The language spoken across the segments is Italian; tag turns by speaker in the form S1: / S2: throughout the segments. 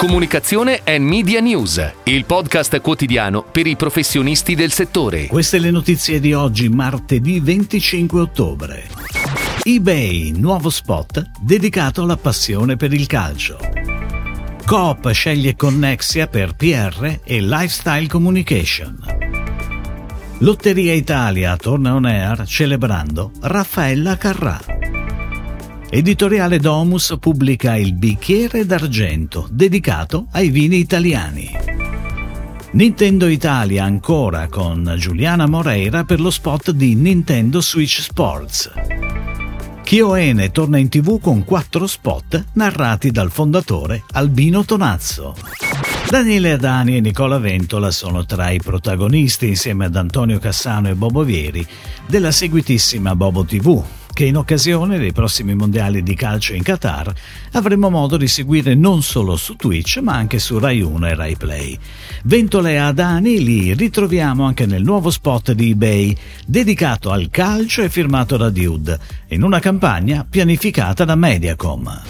S1: Comunicazione e Media News, il podcast quotidiano per i professionisti del settore.
S2: Queste le notizie di oggi, martedì 25 ottobre. eBay, nuovo spot dedicato alla passione per il calcio. Coop sceglie Connexia per PR e Lifestyle Communication. Lotteria Italia torna on air celebrando Raffaella Carrà. Editoriale Domus pubblica Il bicchiere d'argento dedicato ai vini italiani. Nintendo Italia ancora con Giuliana Moreira per lo spot di Nintendo Switch Sports. Chioene torna in tv con quattro spot narrati dal fondatore Albino Tonazzo. Daniele Adani e Nicola Ventola sono tra i protagonisti, insieme ad Antonio Cassano e Bobo Vieri, della seguitissima Bobo TV, che in occasione dei prossimi mondiali di calcio in Qatar avremo modo di seguire non solo su Twitch ma anche su Rai 1 e Rai Play. Ventola e Adani li ritroviamo anche nel nuovo spot di eBay dedicato al calcio e firmato da Dude, in una campagna pianificata da Mediacom.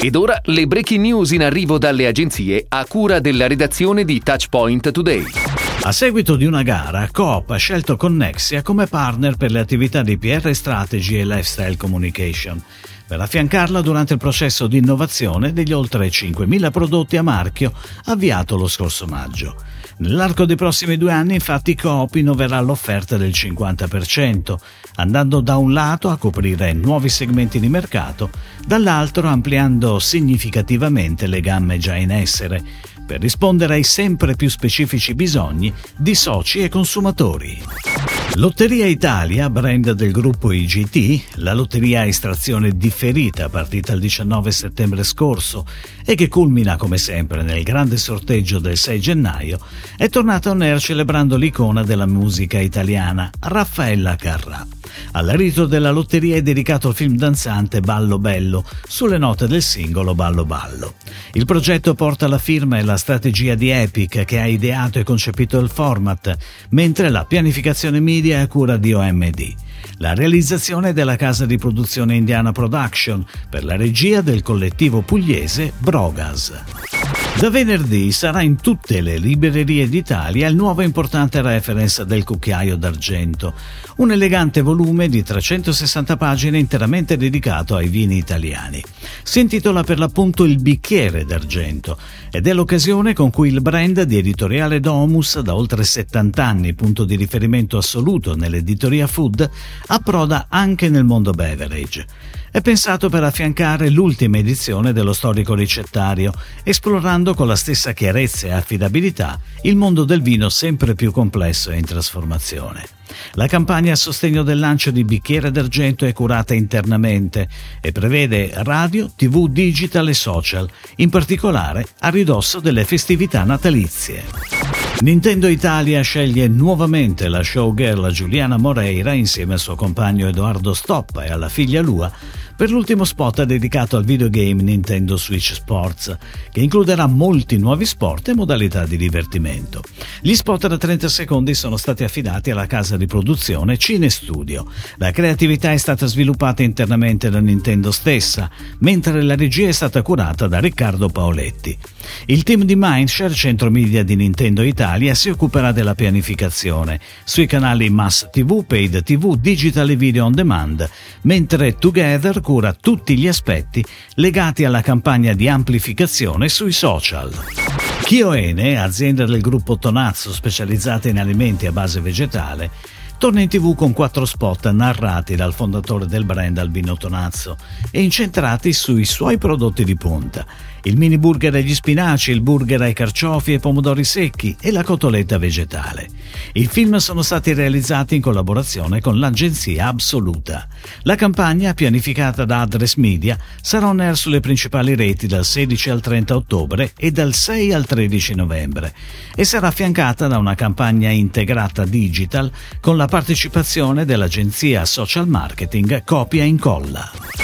S1: Ed ora le breaking news in arrivo dalle agenzie a cura della redazione di Touchpoint Today.
S2: A seguito di una gara, Coop ha scelto Connexia come partner per le attività di PR Strategy e Lifestyle Communication, per affiancarla durante il processo di innovazione degli oltre 5.000 prodotti a marchio avviato lo scorso maggio. Nell'arco dei prossimi due anni, infatti, Coop innoverà l'offerta del 50%, andando da un lato a coprire nuovi segmenti di mercato, dall'altro ampliando significativamente le gamme già in essere per rispondere ai sempre più specifici bisogni di soci e consumatori. Lotteria Italia, brand del gruppo IGT, la lotteria a estrazione differita partita il 19 settembre scorso e che culmina come sempre nel grande sorteggio del 6 gennaio, è tornata on air celebrando l'icona della musica italiana, Raffaella Carrà. Al rito della lotteria è dedicato il film danzante Ballo Bello, sulle note del singolo Ballo Ballo. Il progetto porta la firma e la strategia di Epic che ha ideato e concepito il format, mentre la pianificazione media è a cura di OMD. La realizzazione della casa di produzione Indiana Production per la regia del collettivo pugliese Brogas. Da venerdì sarà in tutte le librerie d'Italia il nuovo importante reference del cucchiaio d'argento, un elegante volume di 360 pagine interamente dedicato ai vini italiani. Si intitola per l'appunto Il bicchiere d'argento ed è l'occasione con cui il brand di editoriale Domus, da oltre 70 anni punto di riferimento assoluto nell'editoria food, approda anche nel mondo beverage. È pensato per affiancare l'ultima edizione dello storico ricettario, esplorando con la stessa chiarezza e affidabilità il mondo del vino sempre più complesso e in trasformazione. La campagna a sostegno del lancio di Bicchiere d'Argento è curata internamente e prevede radio, tv, digital e social, in particolare a ridosso delle festività natalizie. Nintendo Italia sceglie nuovamente la showgirl Giuliana Moreira insieme al suo compagno Edoardo Stoppa e alla figlia Lua per l'ultimo spot dedicato al videogame Nintendo Switch Sports, che includerà molti nuovi sport e modalità di divertimento. Gli spot da 30 secondi sono stati affidati alla casa di produzione Cine Studio. La creatività è stata sviluppata internamente da Nintendo stessa, mentre la regia è stata curata da Riccardo Paoletti. Il team di Mindshare, centro media di Nintendo Italia, si occuperà della pianificazione sui canali Mass TV, Paid TV, Digital e Video on Demand, mentre Together cura tutti gli aspetti legati alla campagna di amplificazione sui social. Chioene, azienda del gruppo Tonazzo specializzata in alimenti a base vegetale, torna in tv con quattro spot narrati dal fondatore del brand Albino Tonazzo e incentrati sui suoi prodotti di punta il mini burger agli spinaci, il burger ai carciofi e pomodori secchi e la cotoletta vegetale. I film sono stati realizzati in collaborazione con l'agenzia Absoluta. La campagna, pianificata da Address Media, sarà on air sulle principali reti dal 16 al 30 ottobre e dal 6 al 13 novembre e sarà affiancata da una campagna integrata digital con la partecipazione dell'agenzia social marketing Copia Incolla.